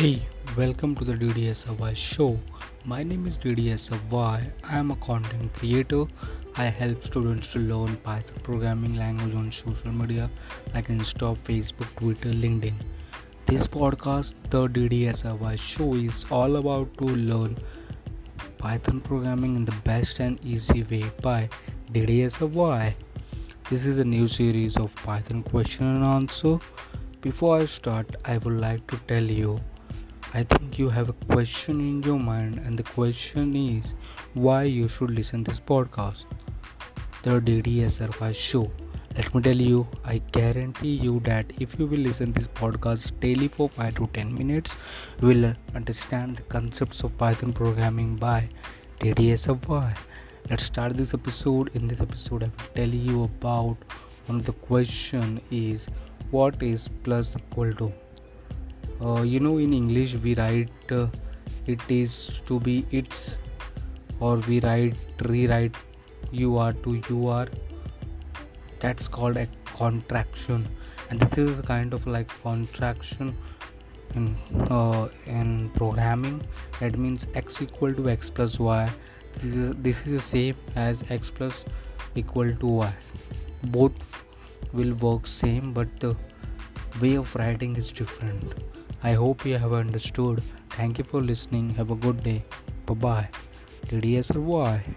Hey, welcome to the DDSRY show. My name is DDSRY. I am a content creator. I help students to learn Python programming language on social media like Insta, Facebook, Twitter, LinkedIn. This podcast, the DDSRY show, is all about to learn Python programming in the best and easy way by DDSRY. This is a new series of Python question and answer. Before I start, I would like to tell you I think you have a question in your mind, and the question is why you should listen this podcast. The DDSRY show. Let me tell you, I guarantee you that if you will listen this podcast daily for 5 to 10 minutes, you will understand the concepts of Python programming by DDSRY. Let's start this episode. In this episode, I will tell you about one of the question is what is plus equal to uh, you know in english we write uh, it is to be its or we write rewrite you are to you are. That's called a contraction. And this is kind of like contraction in uh, in programming. That means x equal to x plus y. This is this is the same as x plus equal to y. Both will work same but the way of writing is different I hope you have understood. Thank you for listening. Have a good day. Bye bye. TDS?